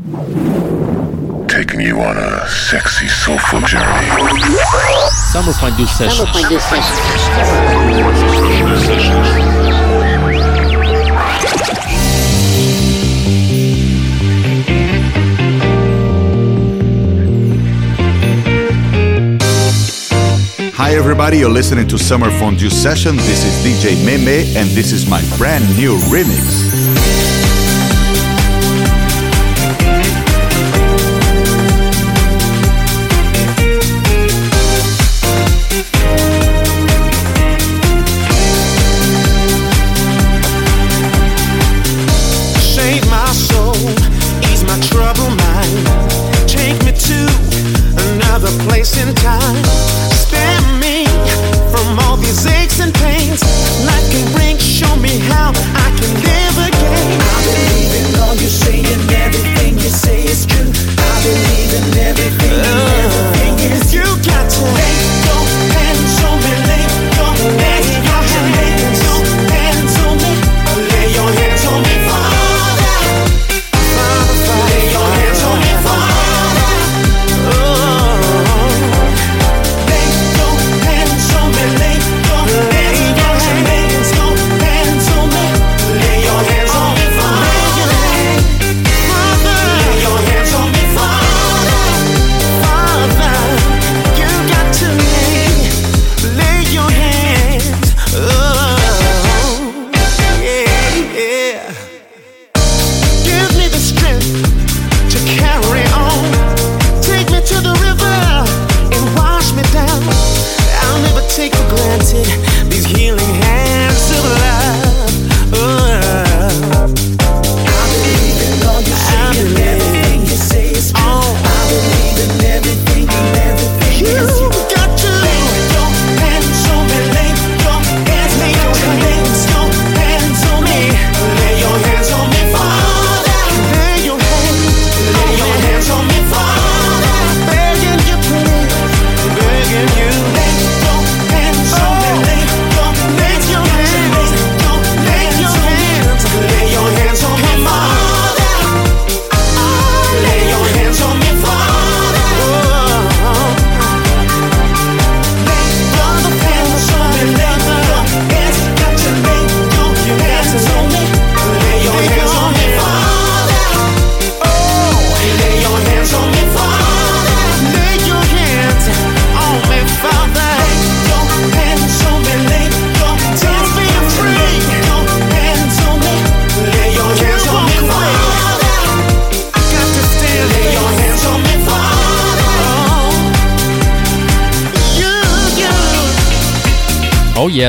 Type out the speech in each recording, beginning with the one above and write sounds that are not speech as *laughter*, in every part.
Taking you on a sexy, soulful journey. Summer Fondue Sessions. Summer Fondue Sessions. Hi, everybody. You're listening to Summer Fondue Session. This is DJ Meme, and this is my brand new remix.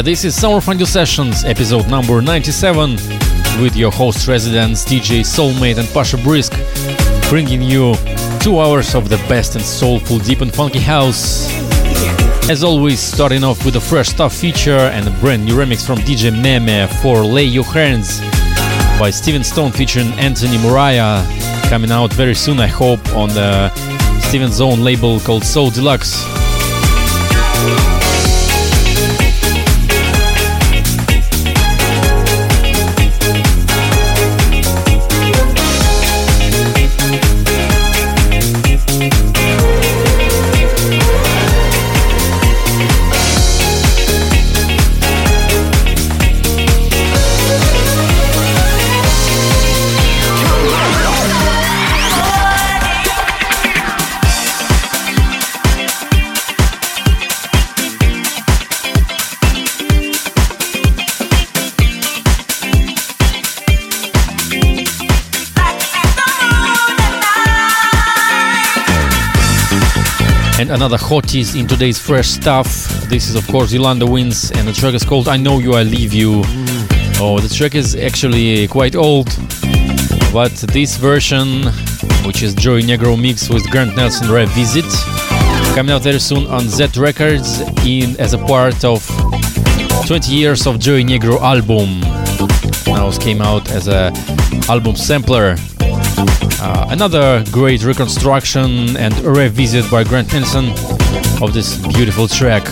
Yeah, this is Summer Fondue Sessions, episode number 97, with your host residents DJ Soulmate and Pasha Brisk, bringing you two hours of the best and soulful deep and funky house. As always, starting off with a fresh stuff feature and a brand new remix from DJ Meme for Lay Your Hands by Steven Stone featuring Anthony Muraya, coming out very soon, I hope, on the Steven's own label called Soul Deluxe. Another hotties in today's fresh stuff. This is, of course, Yolanda Wins, and the track is called I Know You, I Leave You. Mm. Oh, the track is actually quite old, but this version, which is Joey Negro mix with Grant Nelson Revisit, coming out very soon on Z Records in as a part of 20 years of Joey Negro album. Now it came out as a album sampler. Uh, another great reconstruction and revisit by Grant Nelson of this beautiful track.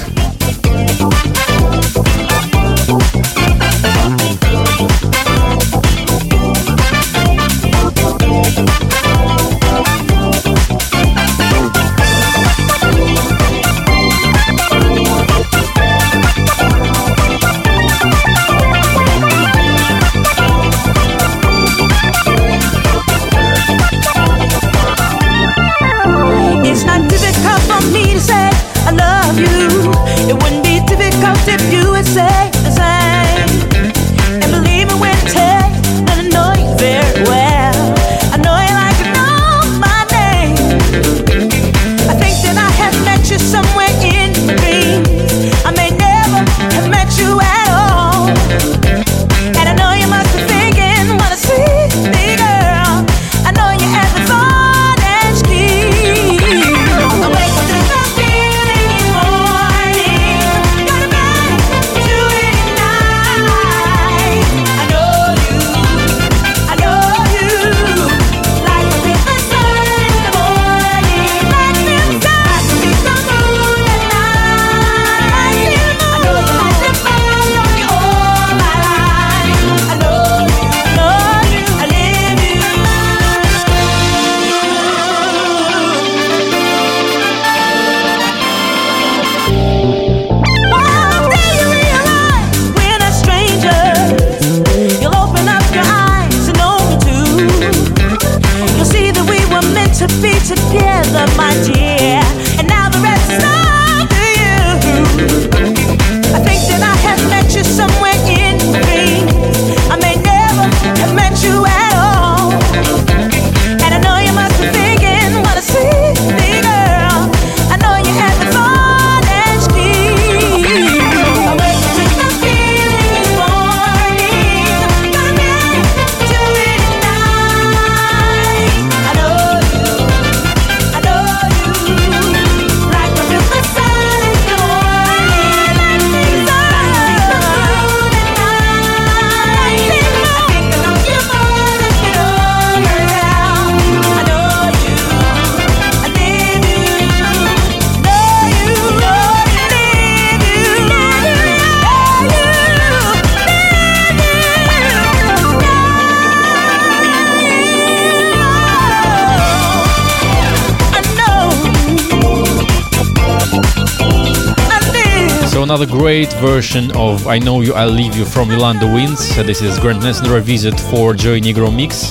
Another great version of I Know You, I'll Leave You from Yolanda Wins. This is Grant Nelson revisit for Joey Negro mix.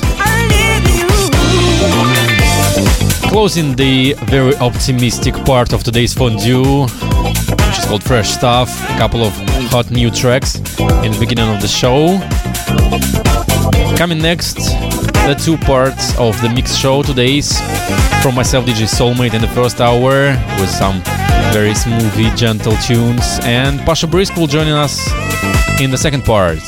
Closing the very optimistic part of today's fondue, which is called Fresh Stuff. A couple of hot new tracks in the beginning of the show. Coming next, the two parts of the mix show today's from myself, DJ Soulmate, in the first hour with some very smoothly gentle tunes, and Pasha Brisk will join us in the second part.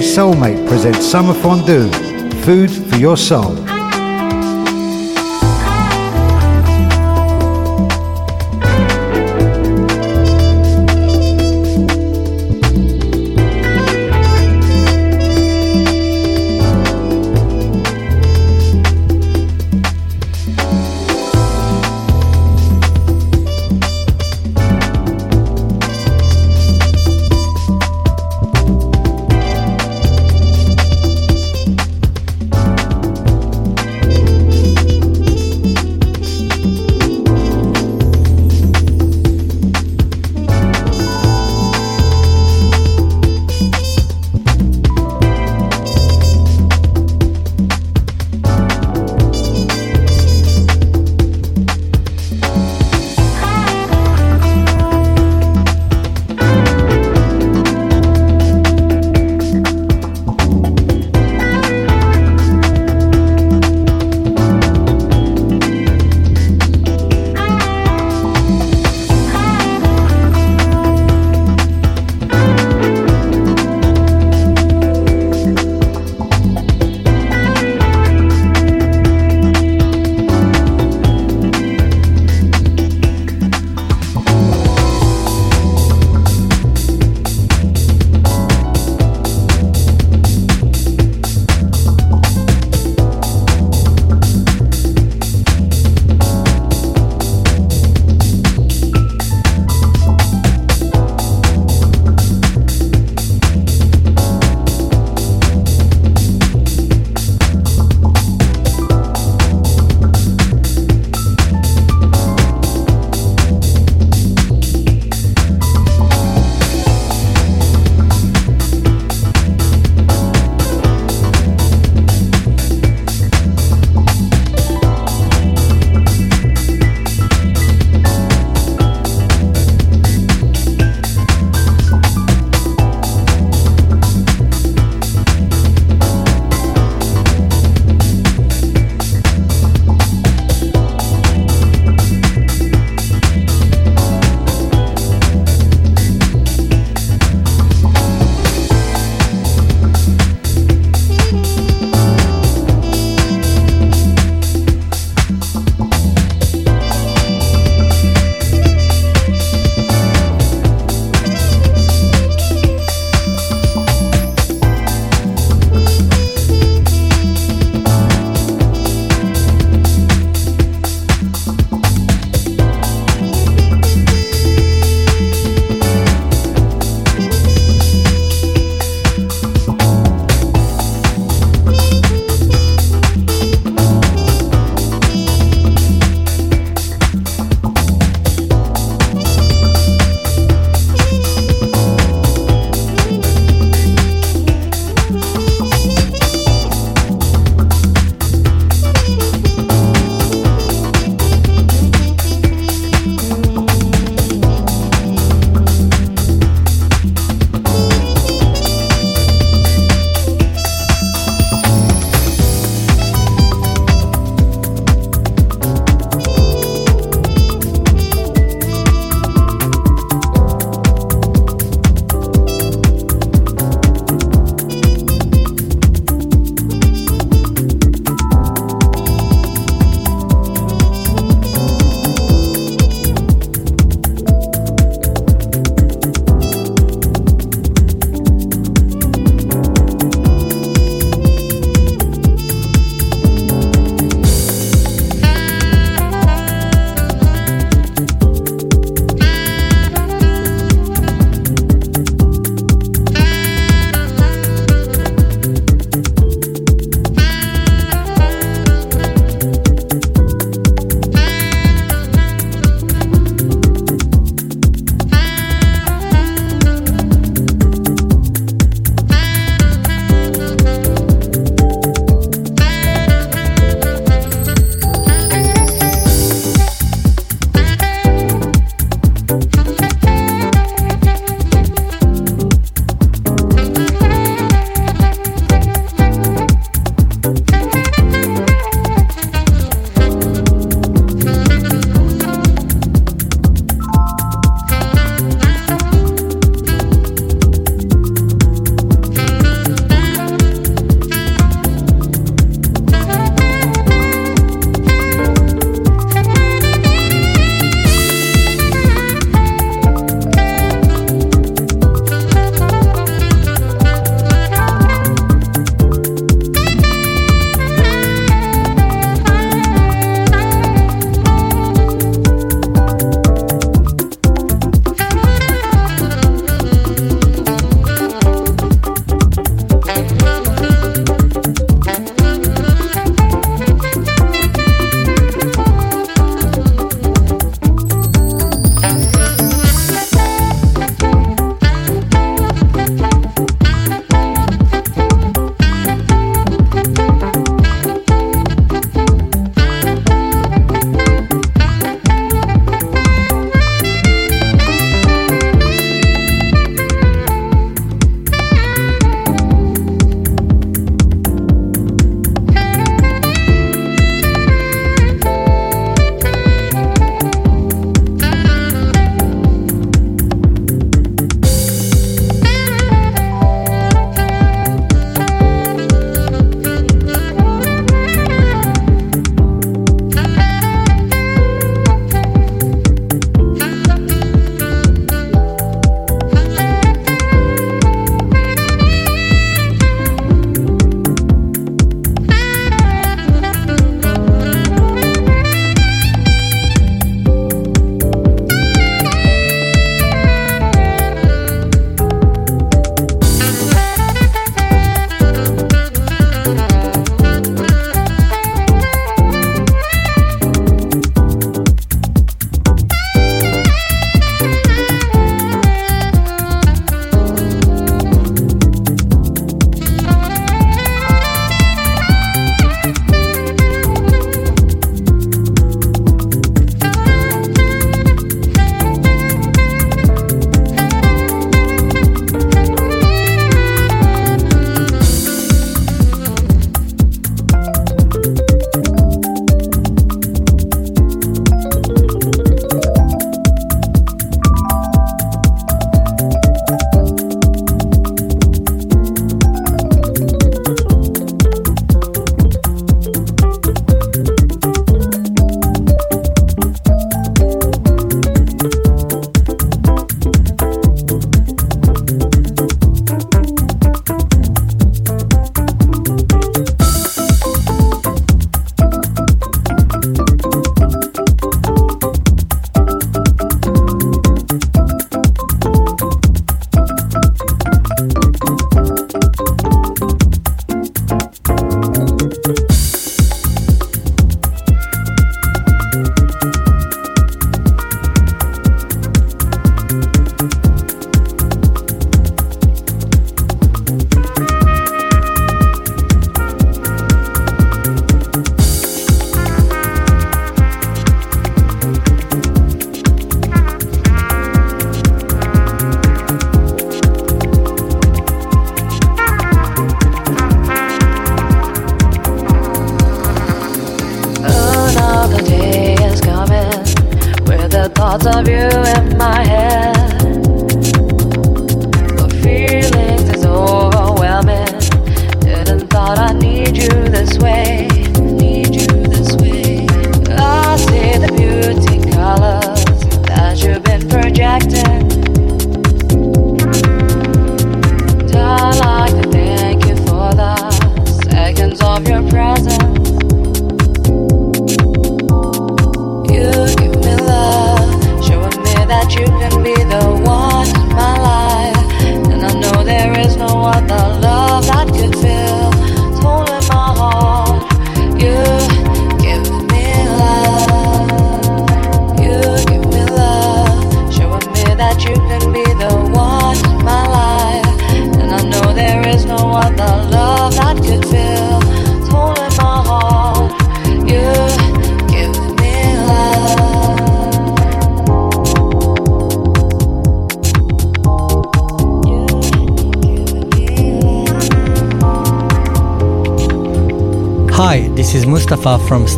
Soulmate presents Summer Fondue, food for your soul.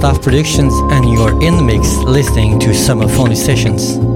Staff Productions, and you're in the mix listening to Summer Fondue Sessions.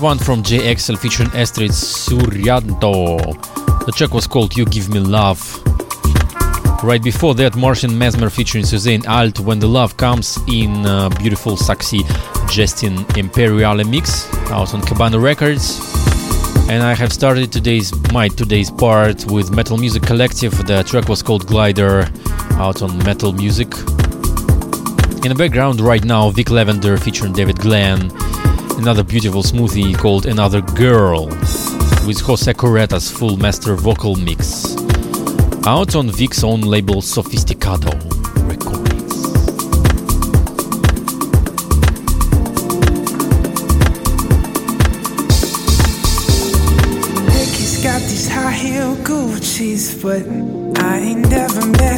One from J.Axel featuring Astrid Suryanto. The track was called You Give Me Love. Right before that, Martian Mesmer featuring Suzanne Alt, When the Love Comes in uh, beautiful sexy Justin Imperiale mix out on Cabana Records. And I have started today's my today's part with Metal Music Collective. The track was called Glider out on Metal Music. In the background right now, Vic Lavender featuring David Glenn, another beautiful smoothie called Another Girl with Jose Correta's full master vocal mix. Out on Vic's own label Sophisticado. Records. But I ain't never met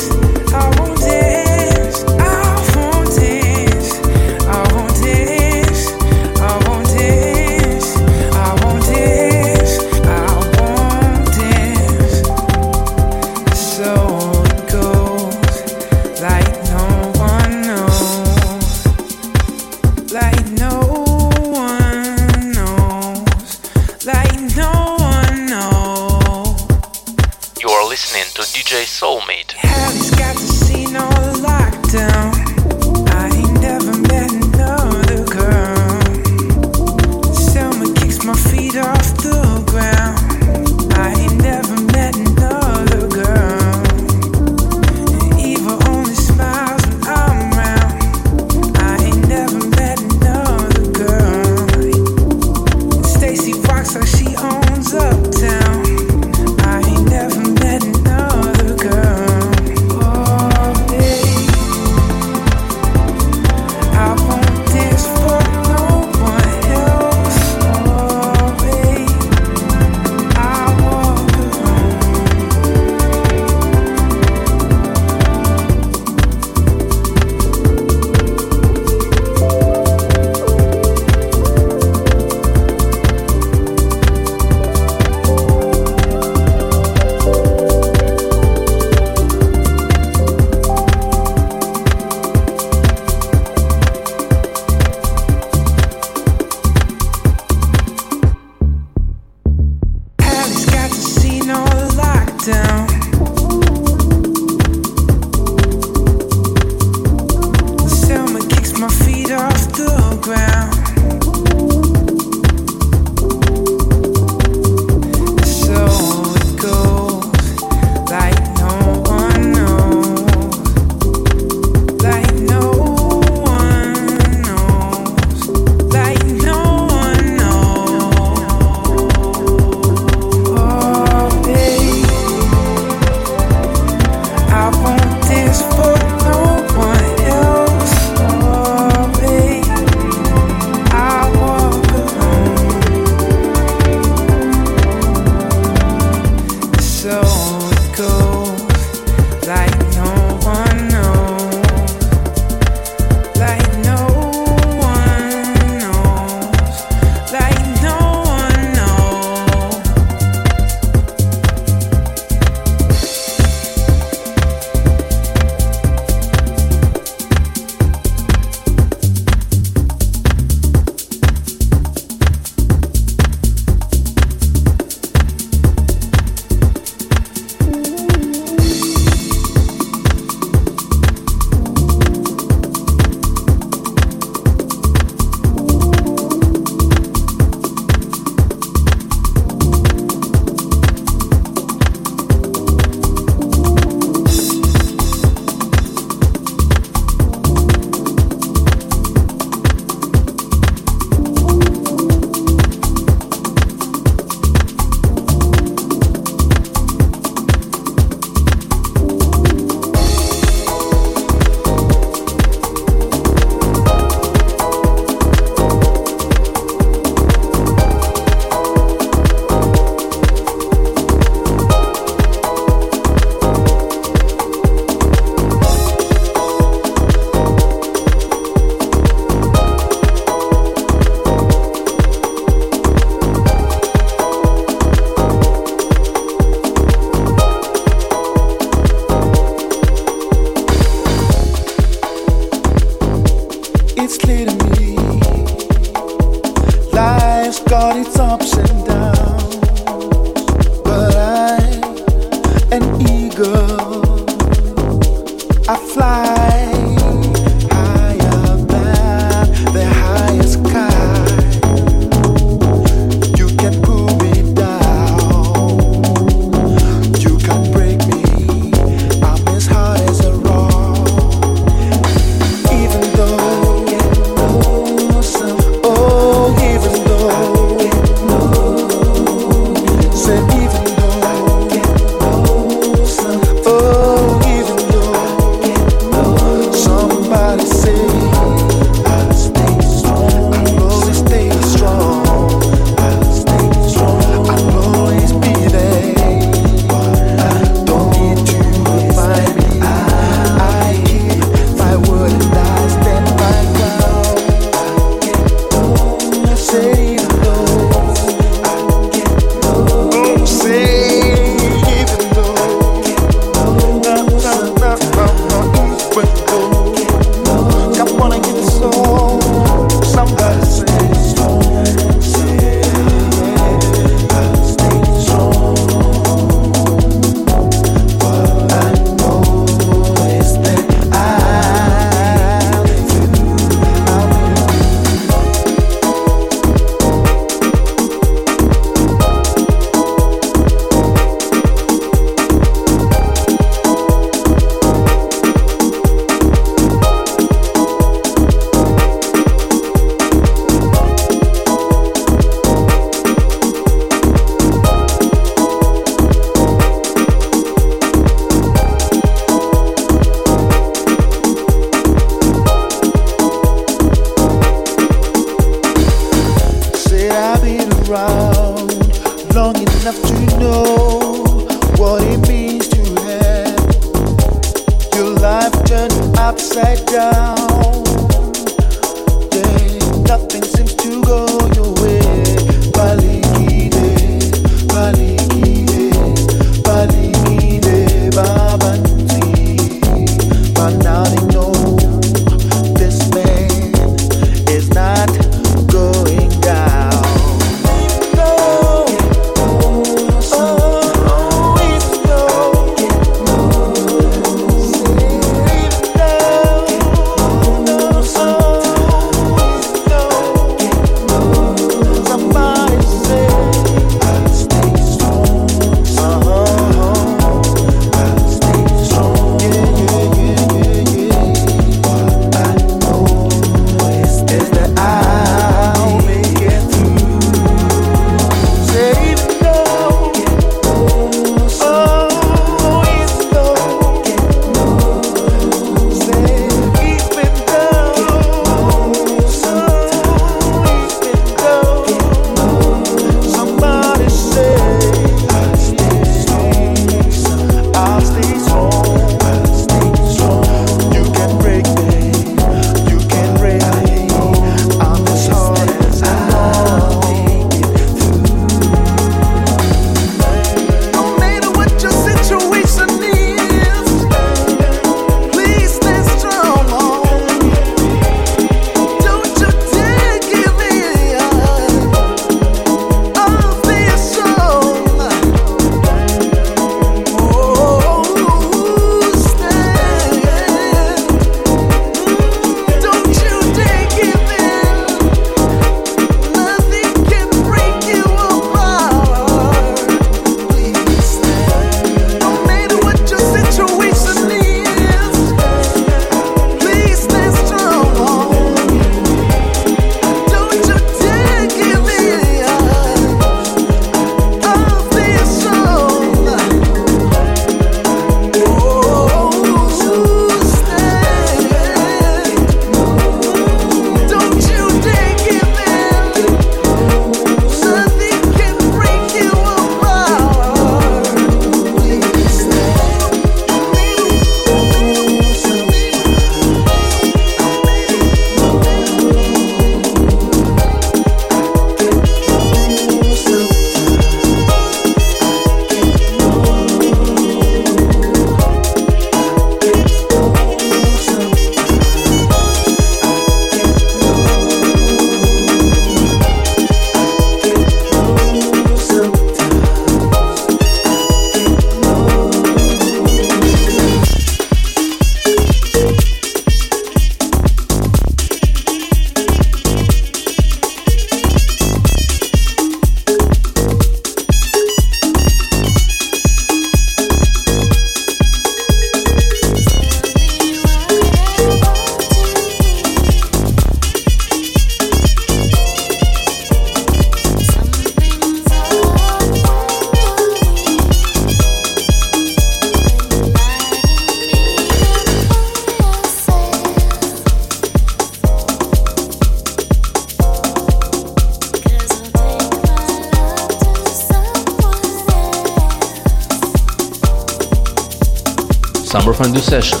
session.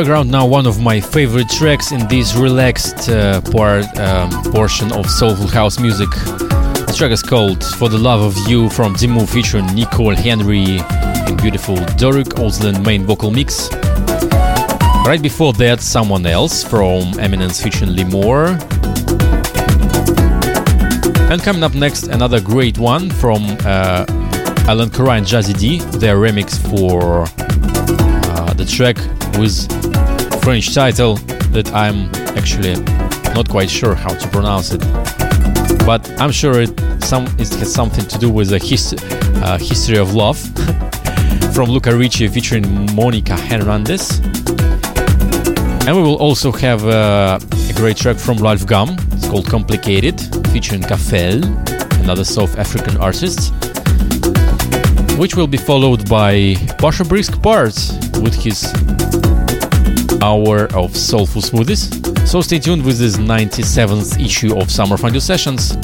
Background now one of my favorite tracks in this relaxed uh, part um, portion of soulful house music. The track is called "For the Love of You" from D'Moov featuring Nicole Henry in beautiful Doric Osland main vocal mix. Right before that, someone else from Eminence featuring Limor. And coming up next, another great one from uh, Alan Kara and Jazzy D, their remix for uh, the track with French title that I'm actually not quite sure how to pronounce it, but I'm sure it some it has something to do with the uh, history of love *laughs* from Luca Ricci featuring Monica Hernandez. And we will also have uh, a great track from Ralf GUM. It's called Complicated, featuring Kafel, another South African artist. Which will be followed by Pasha Brisk Parts with his hour of soulful smoothies. So stay tuned with this 97th issue of Summer Fondue Sessions.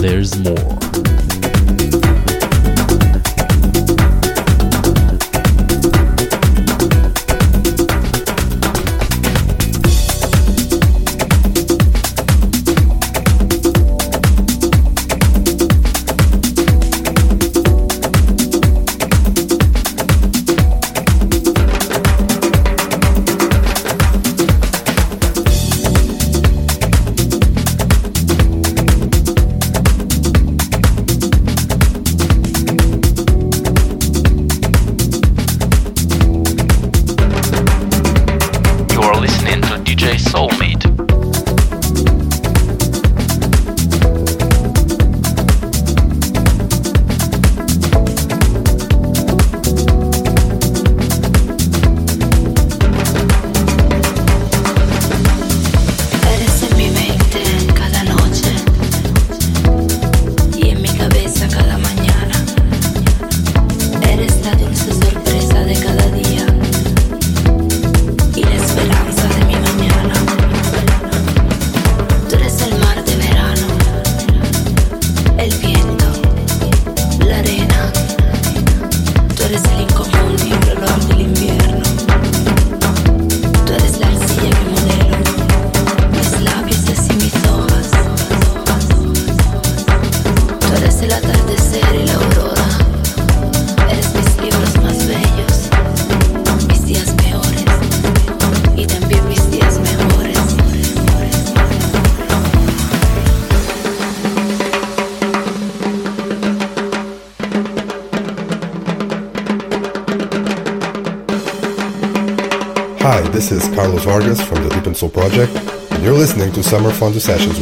There's more. Sessions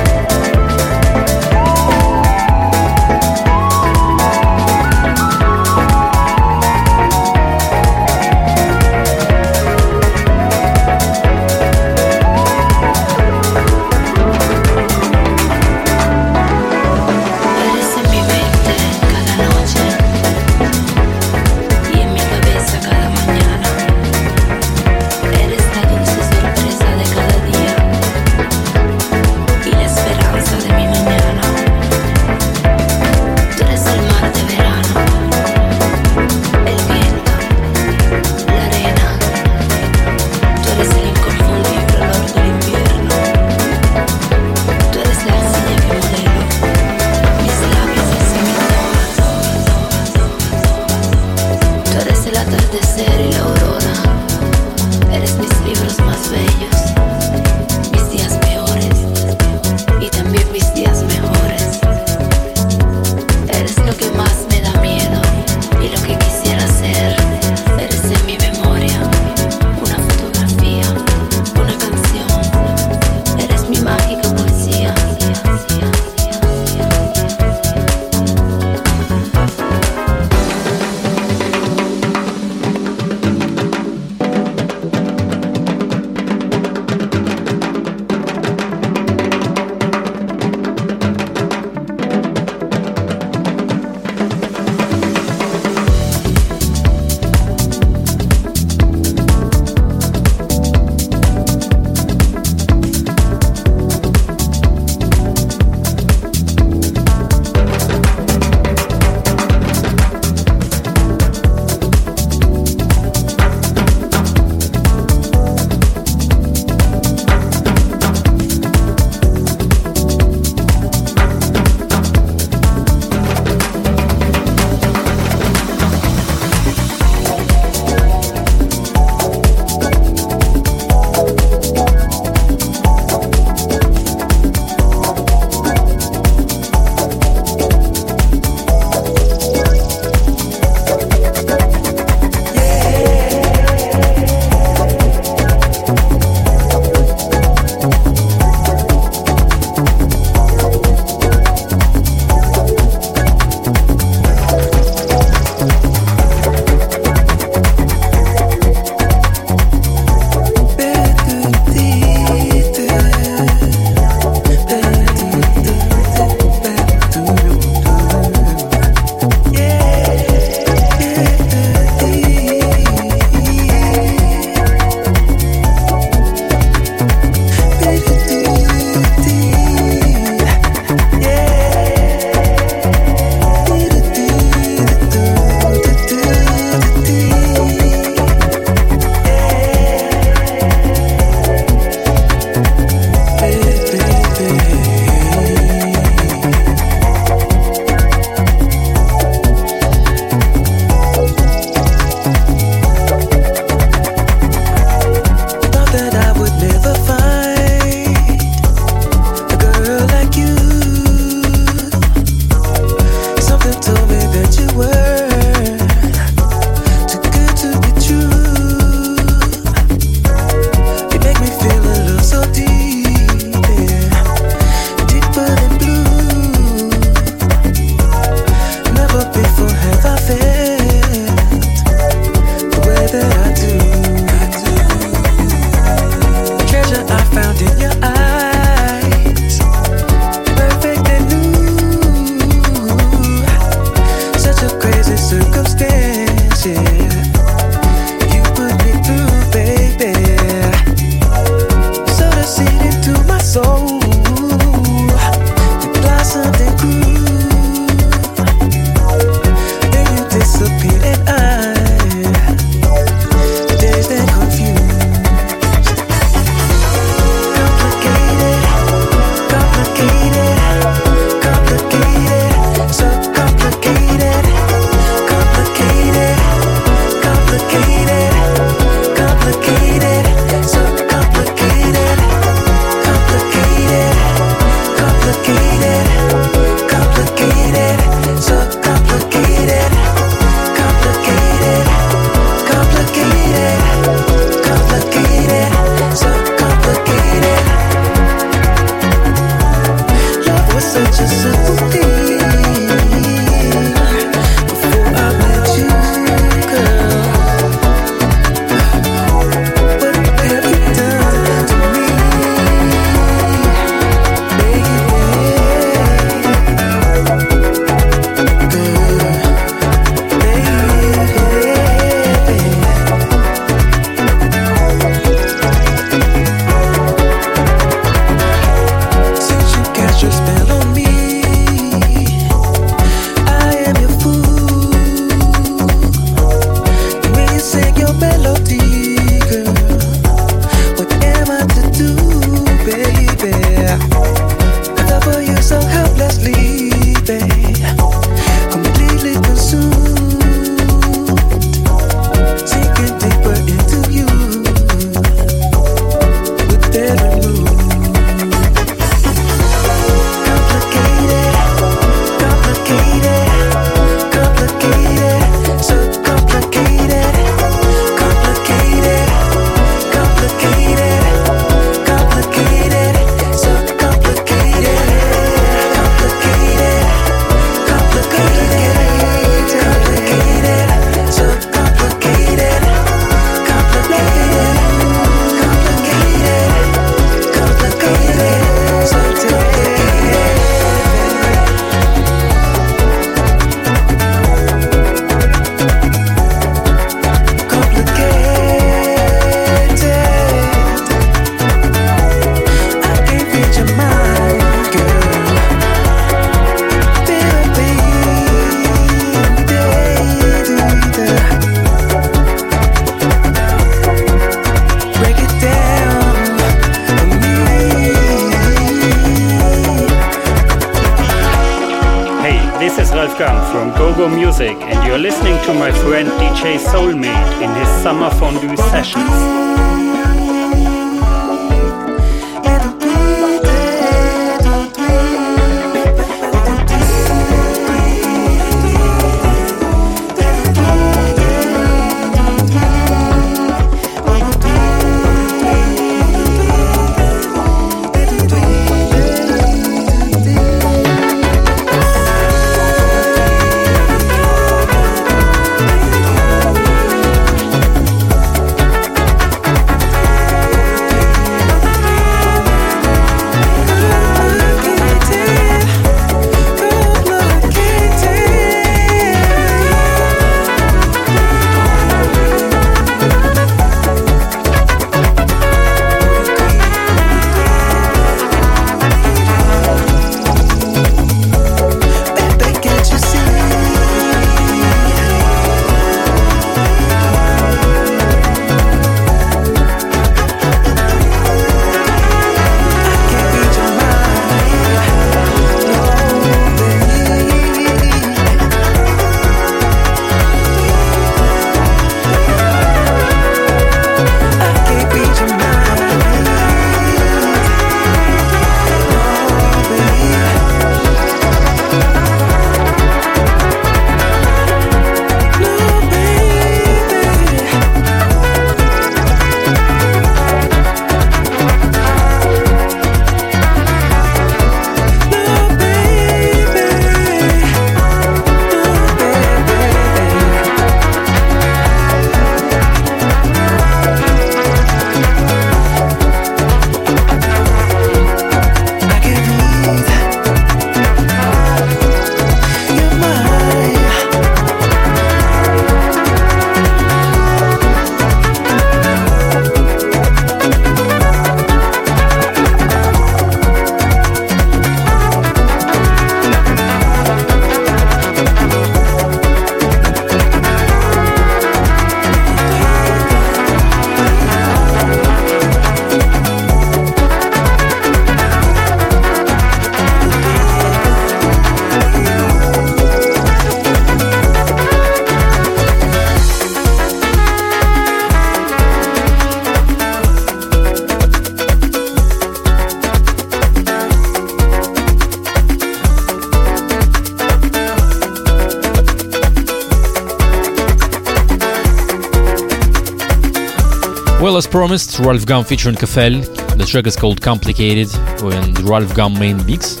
promised, Ralf GUM featuring Kafel. The track is called Complicated and Ralf GUM main mix.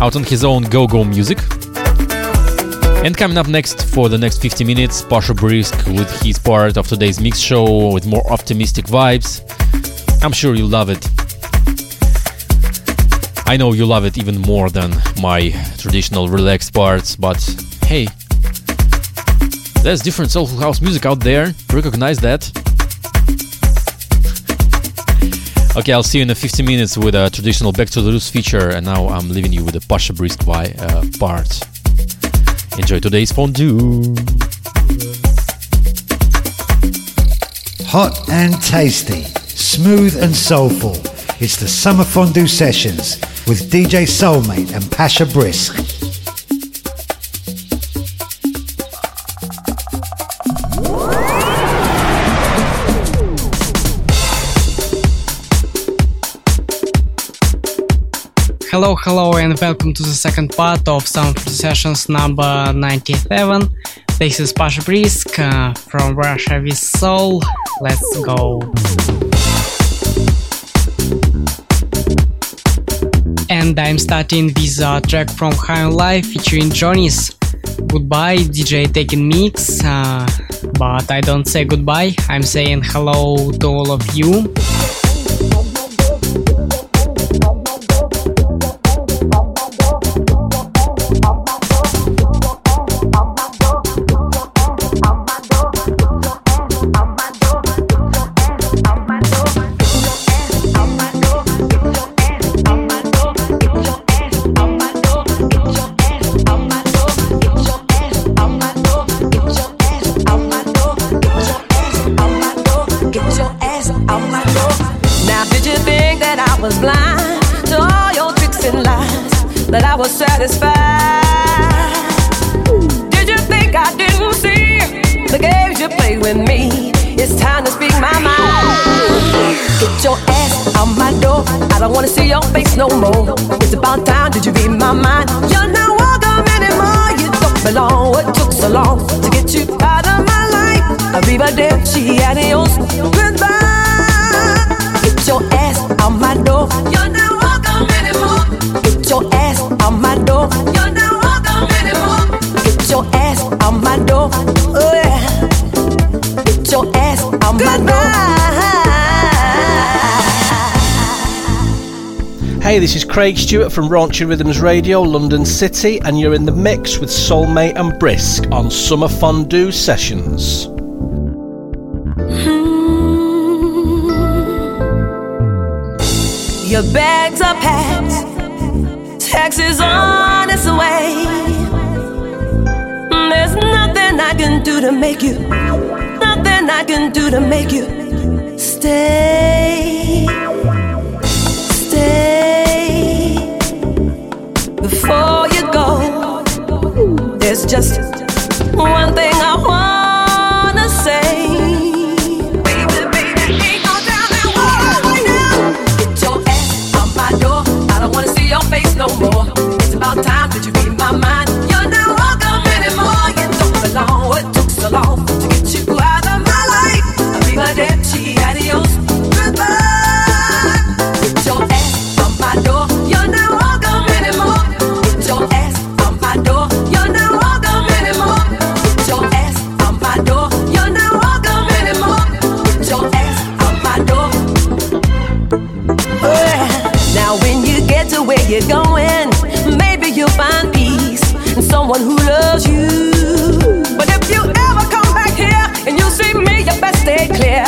Out on his own Go Go Music. And coming up next for the next 50 minutes, Pasha Brisk with his part of today's mix show with more optimistic vibes. I'm sure you'll love it. I know you love it even more than my traditional relaxed parts, but hey, there's different soulful house music out there. Recognize that. Okay, I'll see you in a 50 minutes with a traditional Back to the Roots feature, and now I'm leaving you with a Pasha Brisk by, uh, part. Enjoy today's fondue. Hot and tasty, smooth and soulful. It's the Summer Fondue Sessions with DJ Soulmate and Pasha Brisk. Hello, hello, and welcome to the second part of Sound Sessions number 97. This is Pasha Brisk uh, from Russia with Soul. Let's go. And I'm starting with a track from High on Life featuring Johnny's. Goodbye, DJ Taking Mix. Uh, but I don't say goodbye, I'm saying hello to all of you. No more. It's about time. Did you read my mind? You're not welcome anymore. You don't belong. What took so long to get you out of my life? Arrivederci, adios, goodbye. Hey, this is Craig Stewart from Raunchy Rhythms Radio, London City, and you're in the mix with Soulmate and Brisk on Summer Fondue Sessions. Hmm. Your bags are packed, taxis on its way. There's nothing I can do to make you, nothing I can do to make you stay. Before you go, there's just one thing I someone who loves you. But if you ever come back here and you see me, you best stay clear.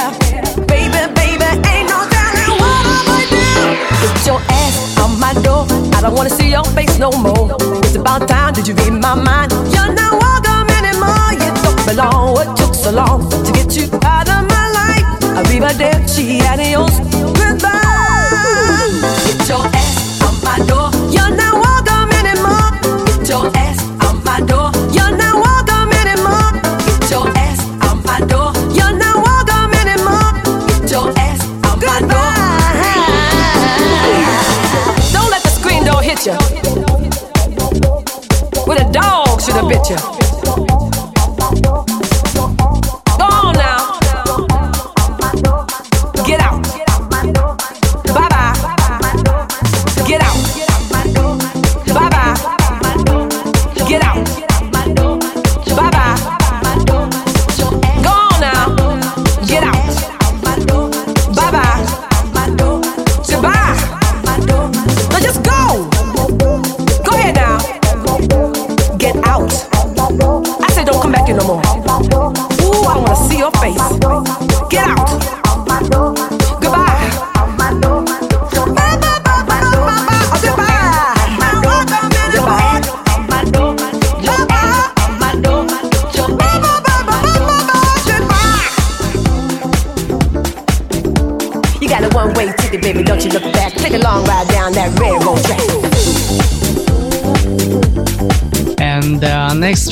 Baby, baby, ain't no telling what I might do. Get your ass out my door. I don't wanna see your face no more. It's about time. Did you read my mind? You're not welcome anymore. You don't belong. What took so long to get you out of my life? Arrivederci, adios, goodbye. Get your ass out my door. Dog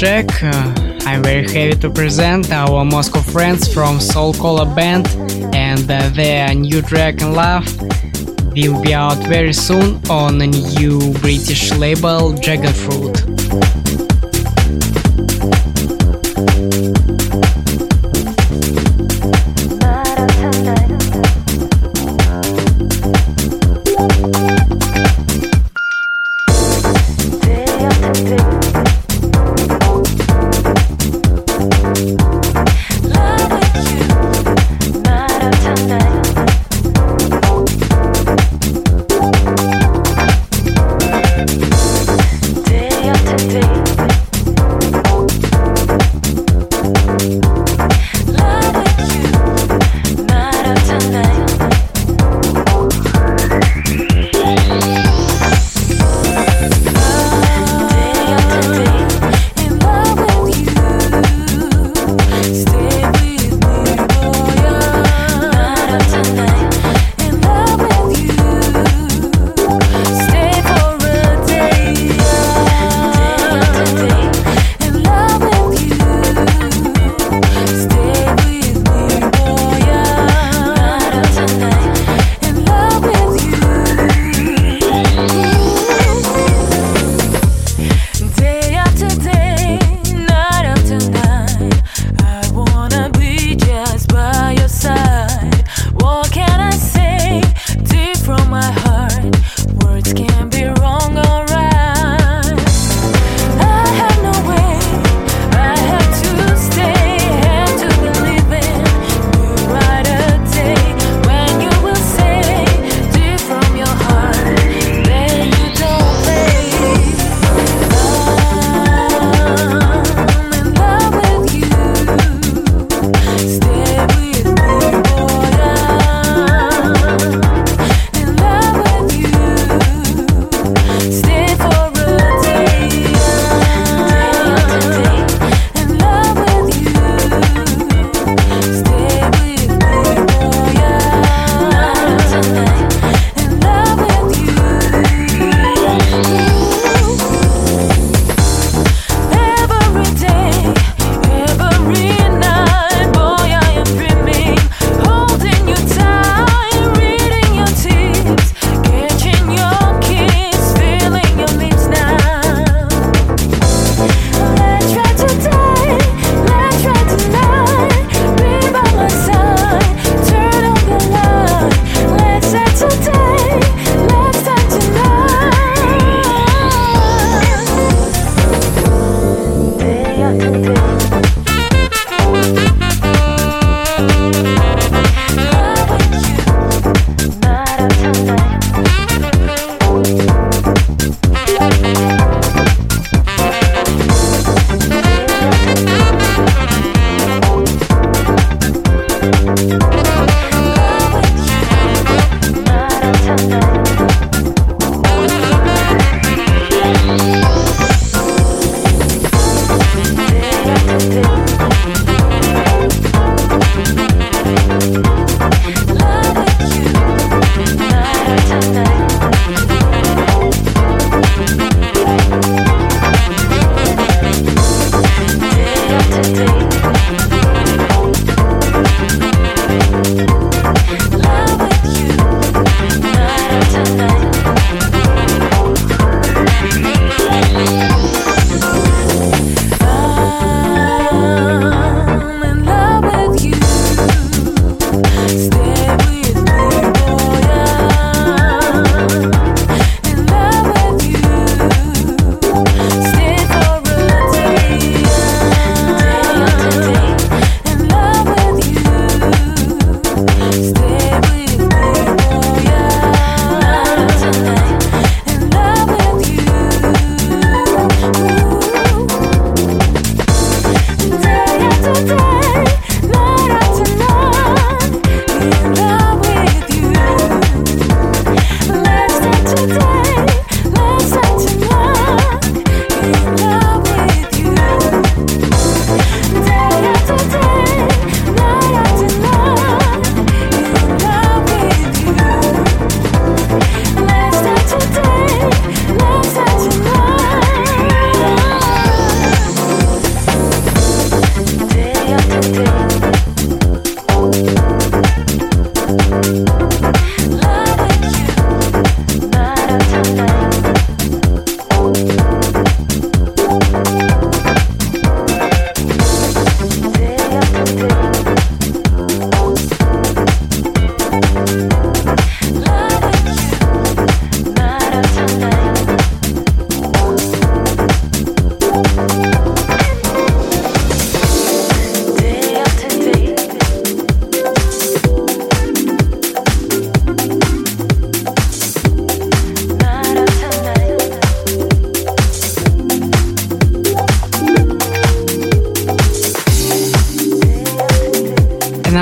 track, uh, I'm very happy to present our Moscow friends from Soul Cola Band and uh, their new track Love. Will be out very soon on a new British label Dragon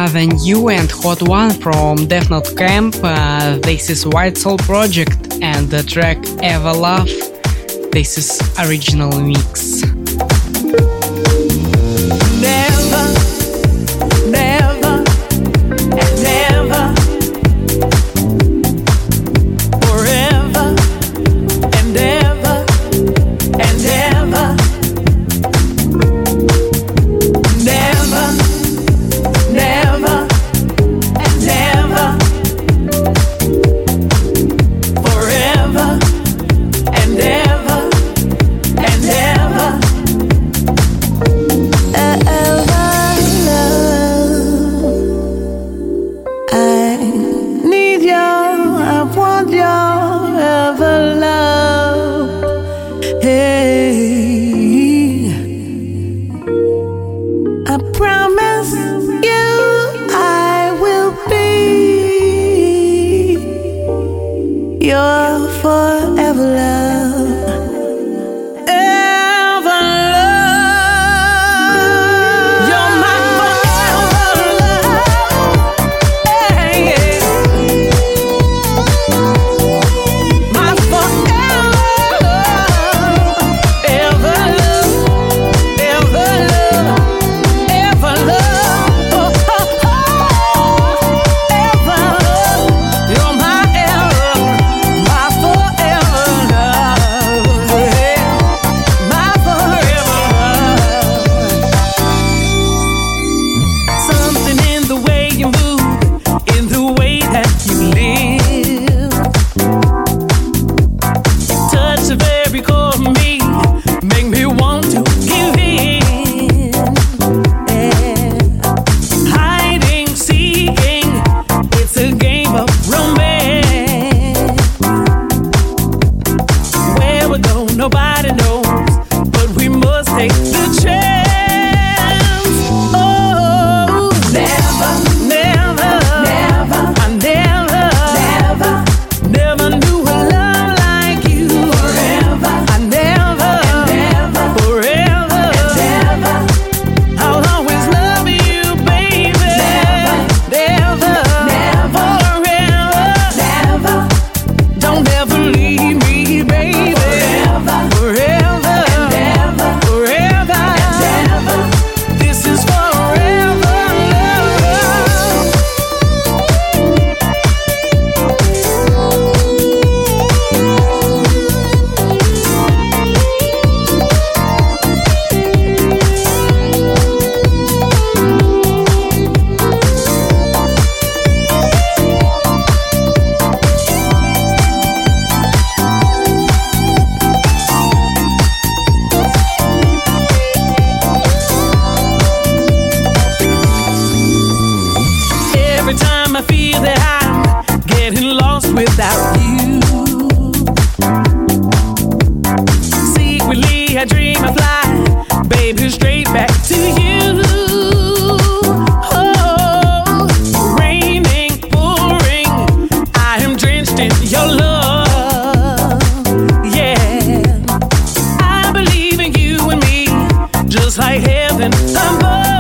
Another new and hot one from Death Note Camp. Uh, this is White Soul Project and the track Ever Love. This is original mix. feels like heaven. Somebody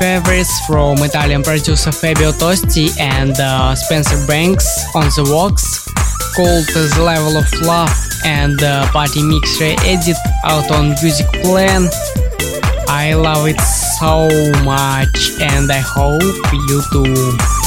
favorites from Italian producer Fabio Tosti and uh, Spencer Banks on the Vox called The Level of Love and uh, Party Mix re-edit out on Music Plan. I love it so much and I hope you too.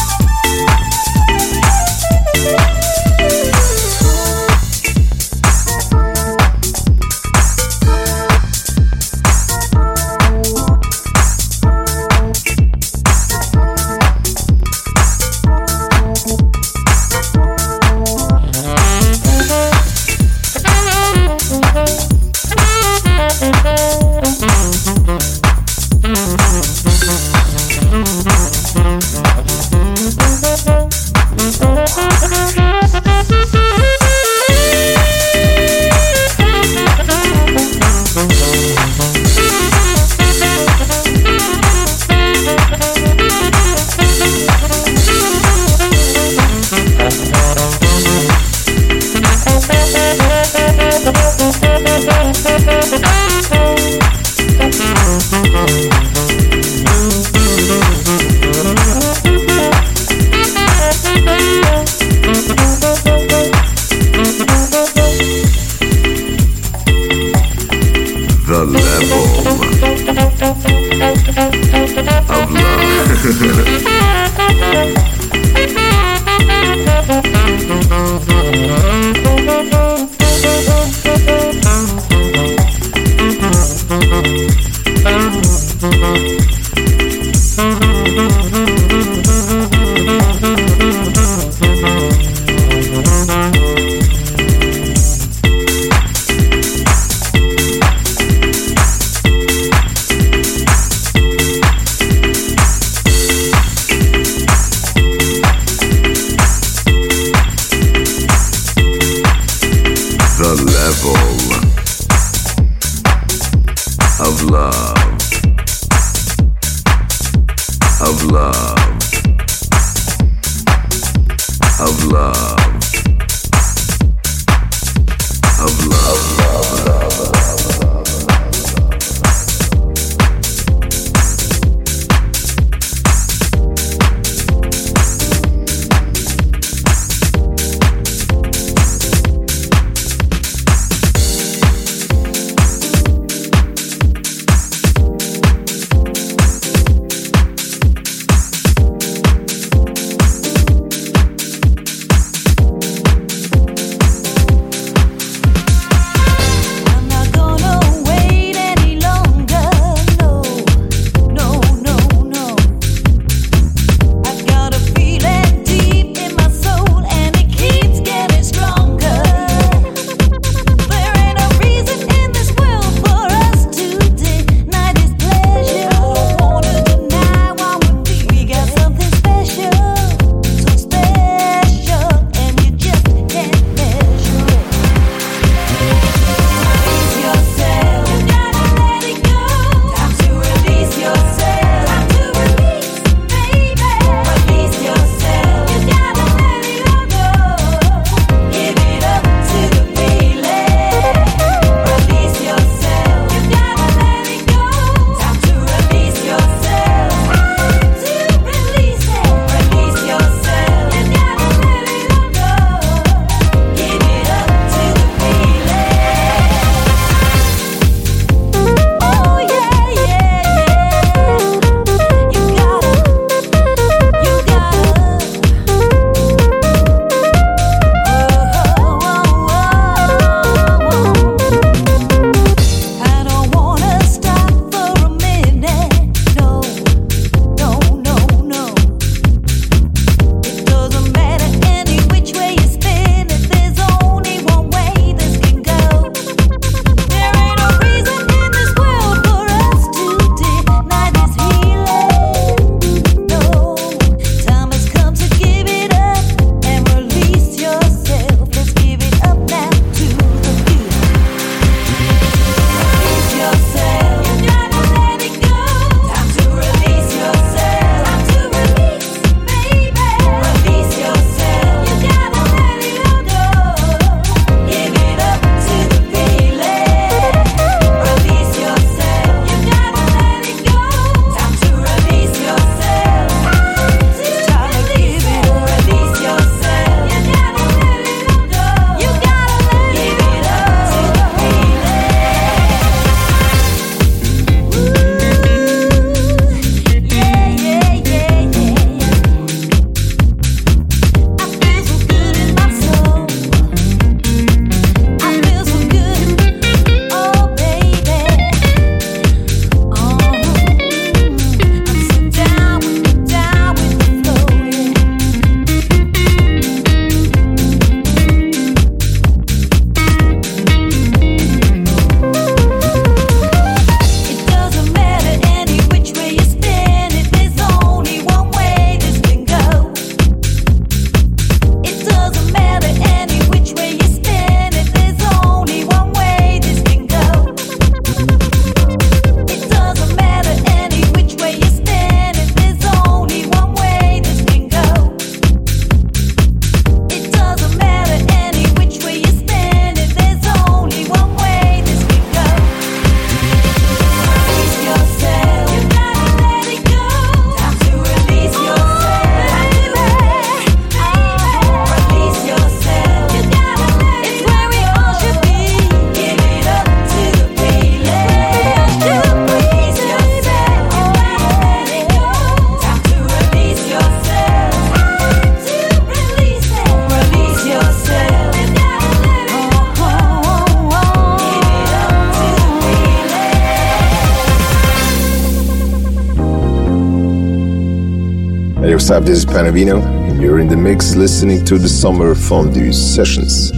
Panavino, and you're in the mix listening to the Summer Fondue Sessions.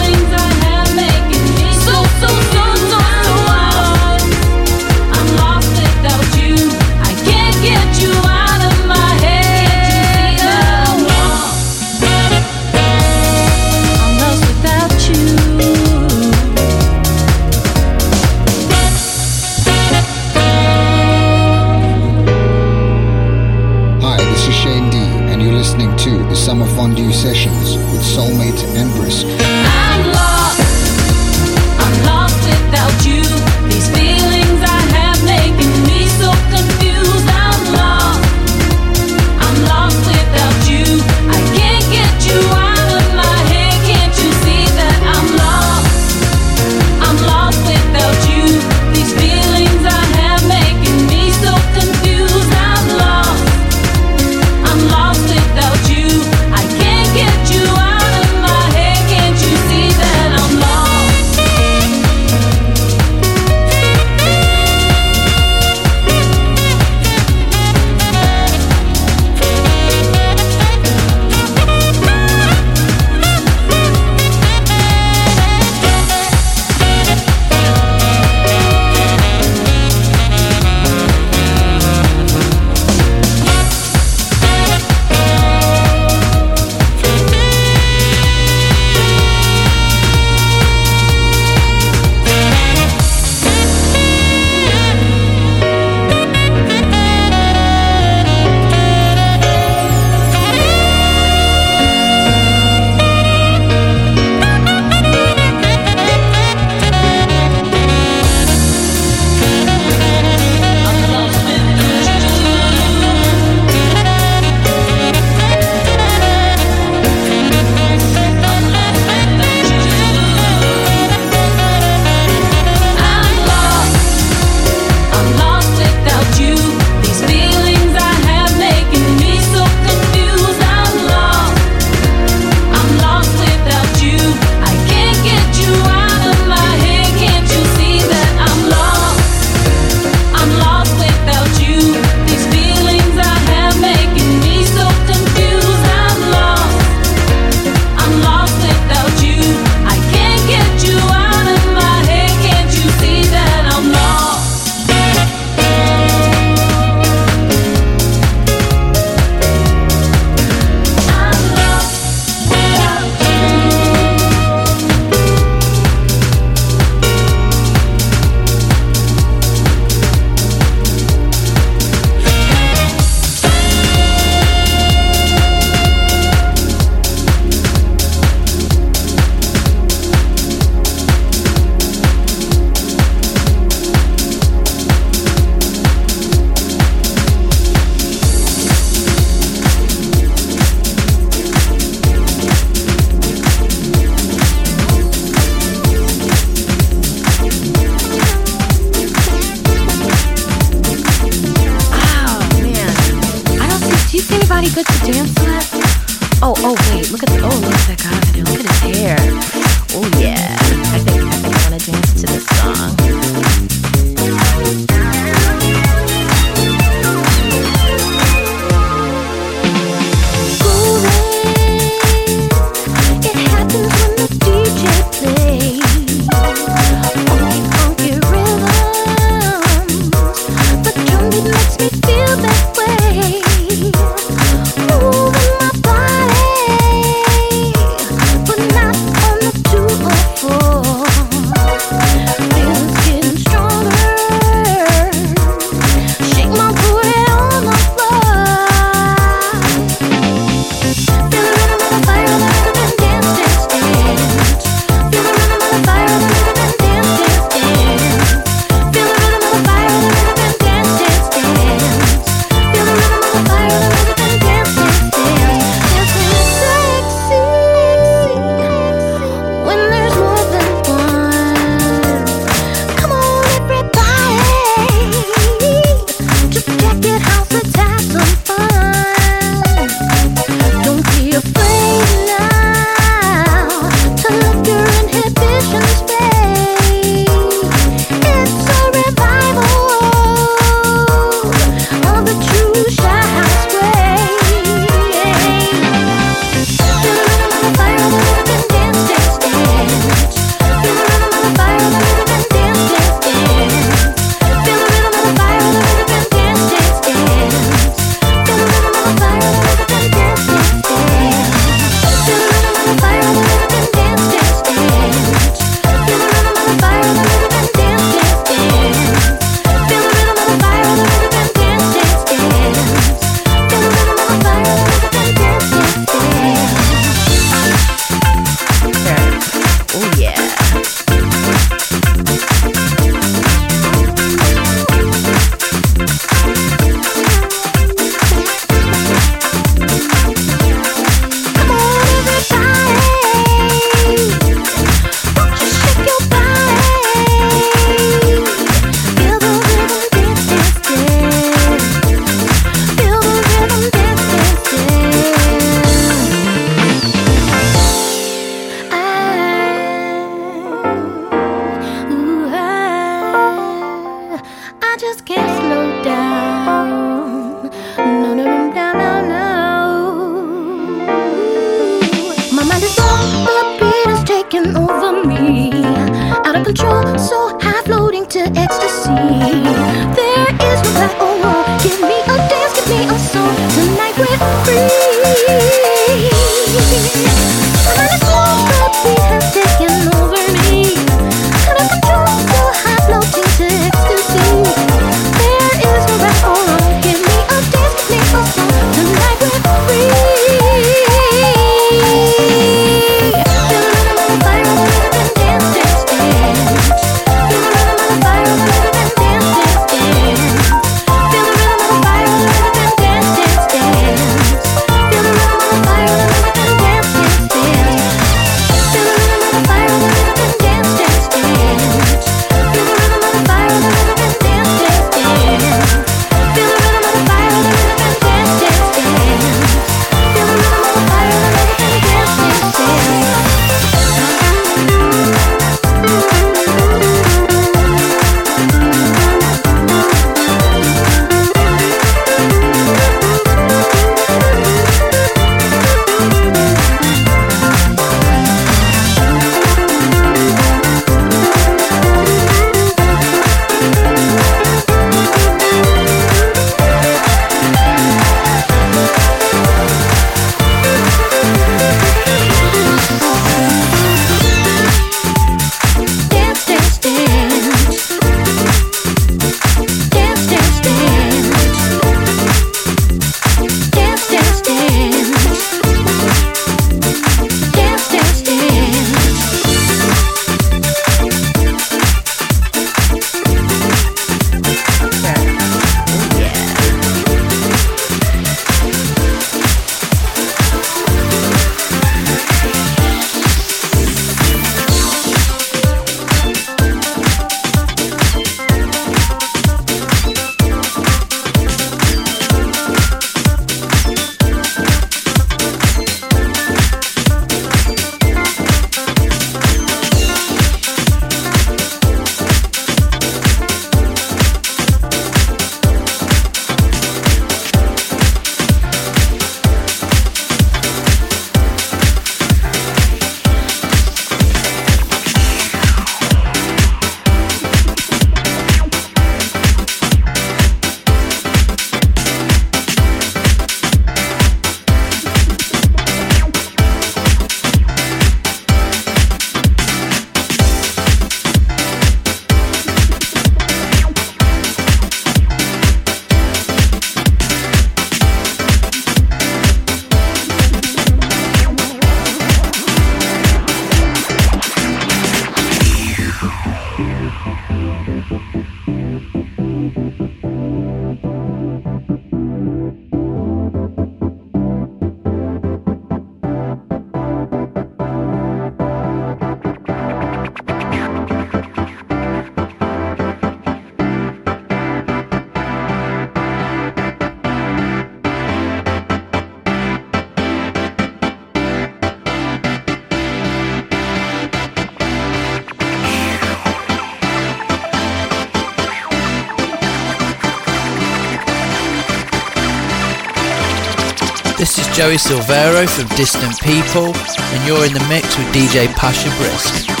Joey Silvero from Distant People, and you're in the mix with DJ Pasha Brisk.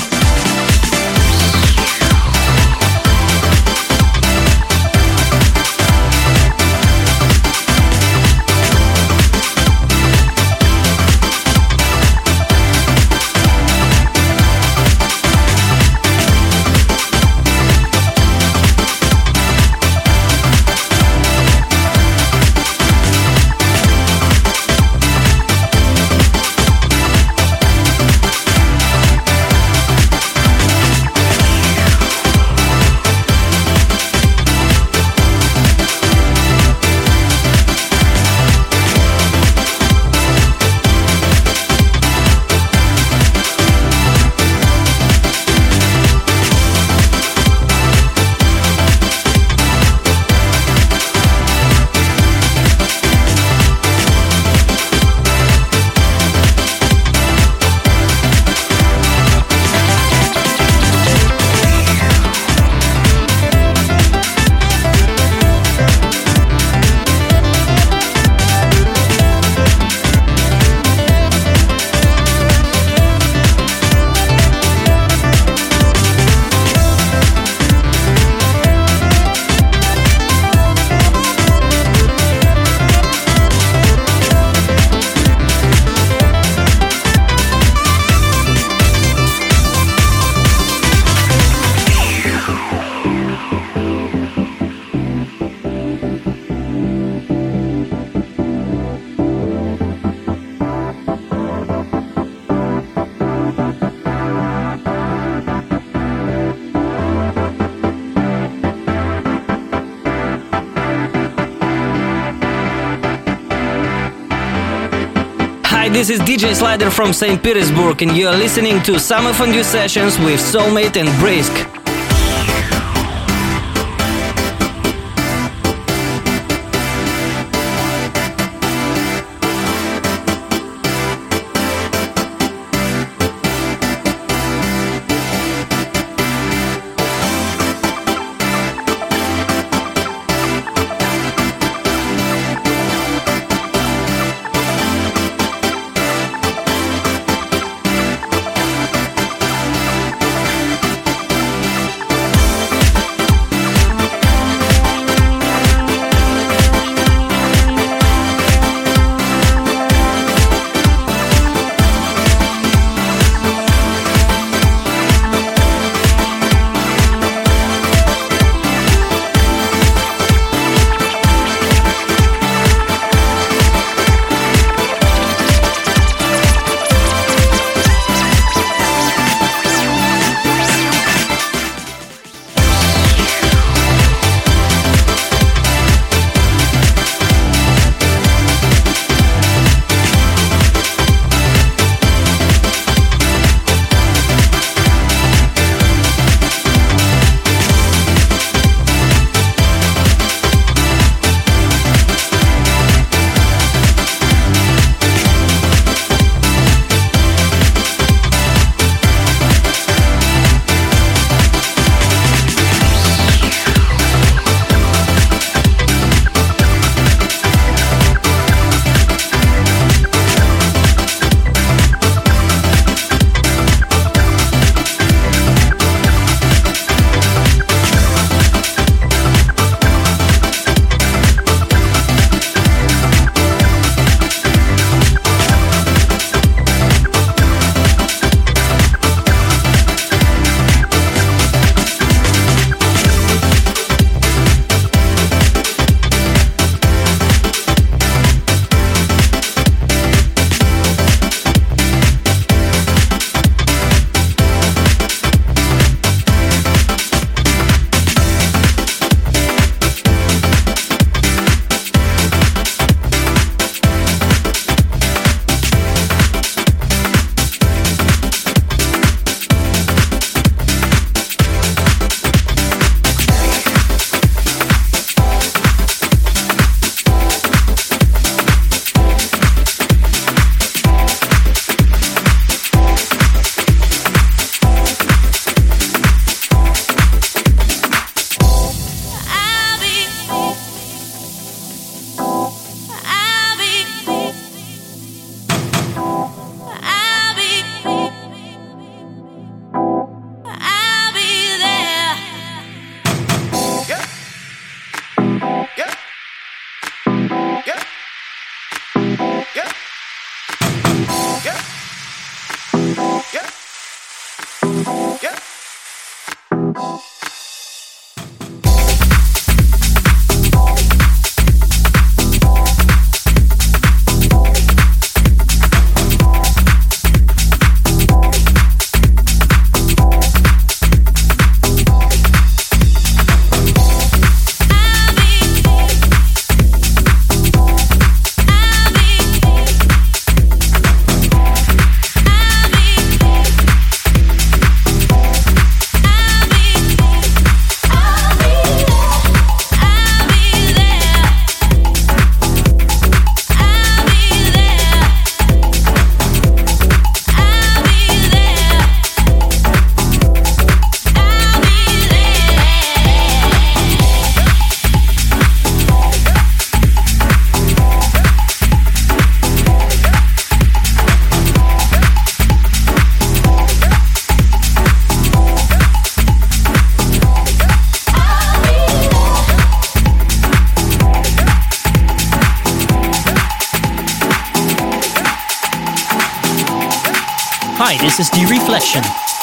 DJ Slider from St. Petersburg, and you are listening to Summer Fondue Sessions with Soulmate and Brisk.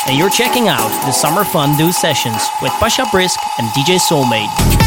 And you're checking out the Summer Fondue Sessions with Pasha Brisk and DJ Soulmate.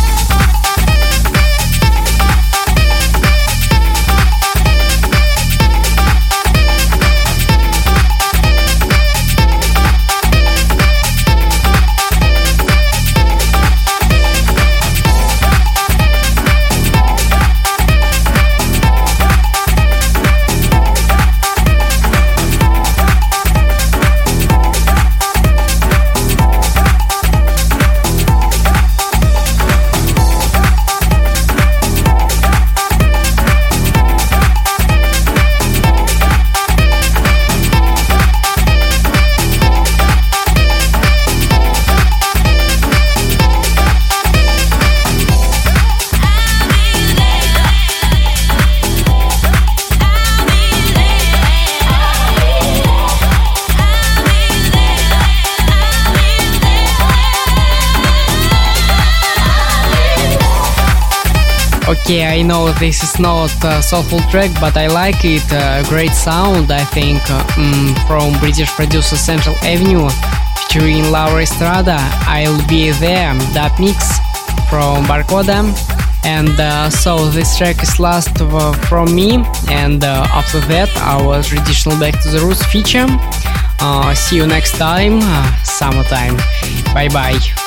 Okay, I know this is not a soulful track, but I like it. Uh, great sound, I think, uh, mm, from British producer Central Avenue featuring Laura Estrada. I'll be there, that mix from Barcoda. And uh, so this track is last uh, from me, and uh, after that, our traditional Back to the Roots feature. Uh, see you next time, uh, summertime. Bye bye.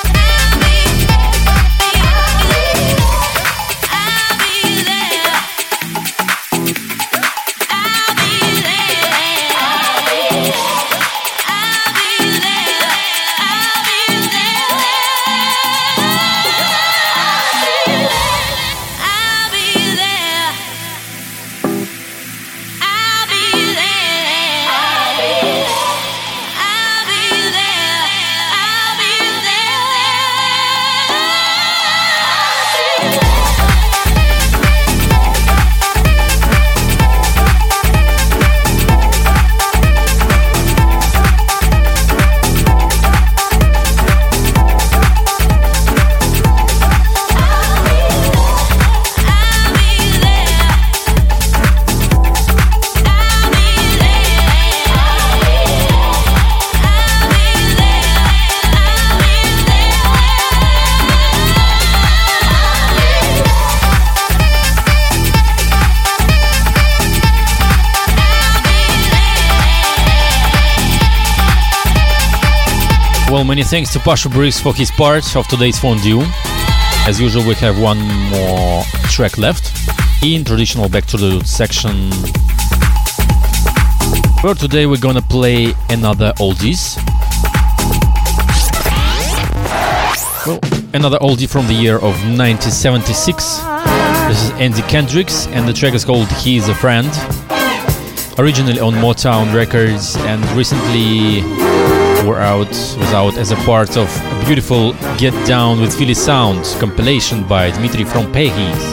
Many thanks to Pasha Brisk for his part of today's fondue. As usual, we have one more track left in traditional Back to the Roots section. For today, we're gonna play another oldies. Well, another oldie from the year of 1976. This is Eddie Kendricks, and the track is called He is a Friend. Originally on Motown Records, and recently were out was out as a part of a beautiful Get Down with Philly Sound compilation by Dimitri from Paris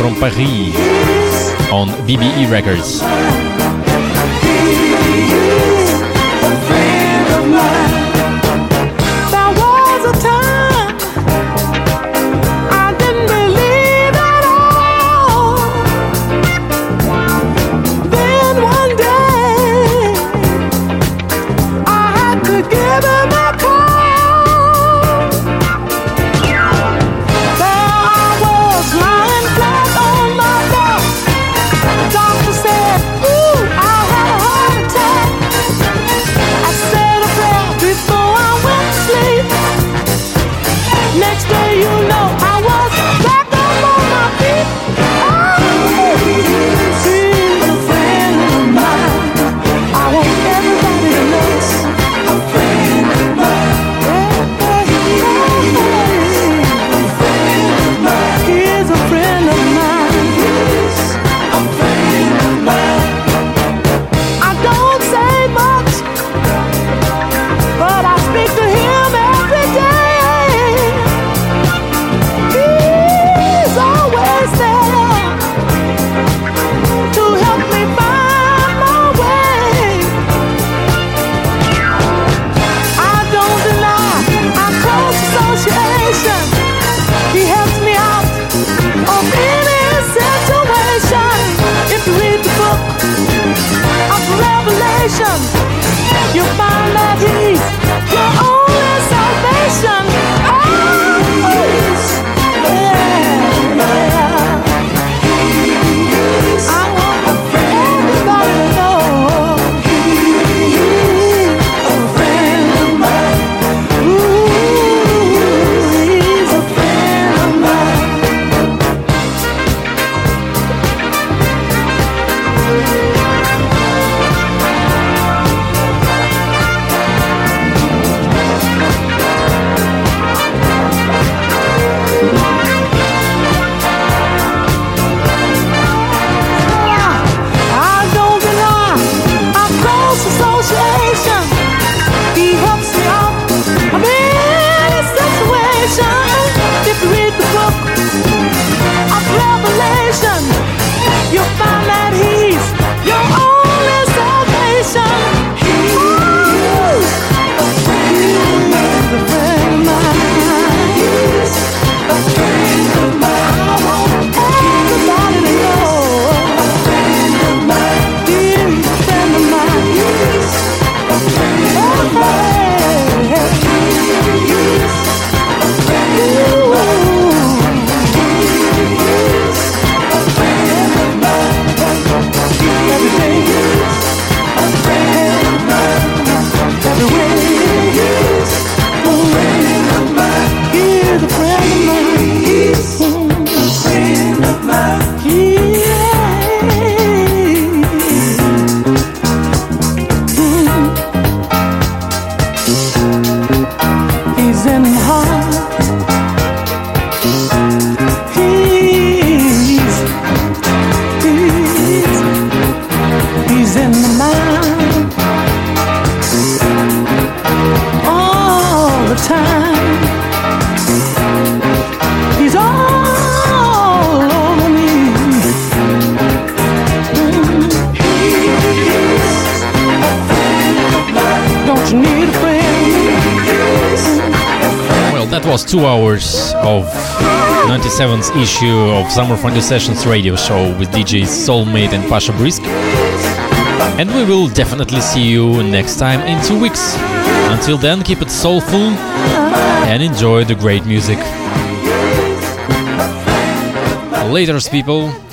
from Paris on BBE Records. 97th issue of Summer Fondue Sessions radio show with DJs Soulmate and Pasha Brisk. And we will definitely see you next time in two weeks. Until then, keep it soulful and enjoy the great music. Laters, people.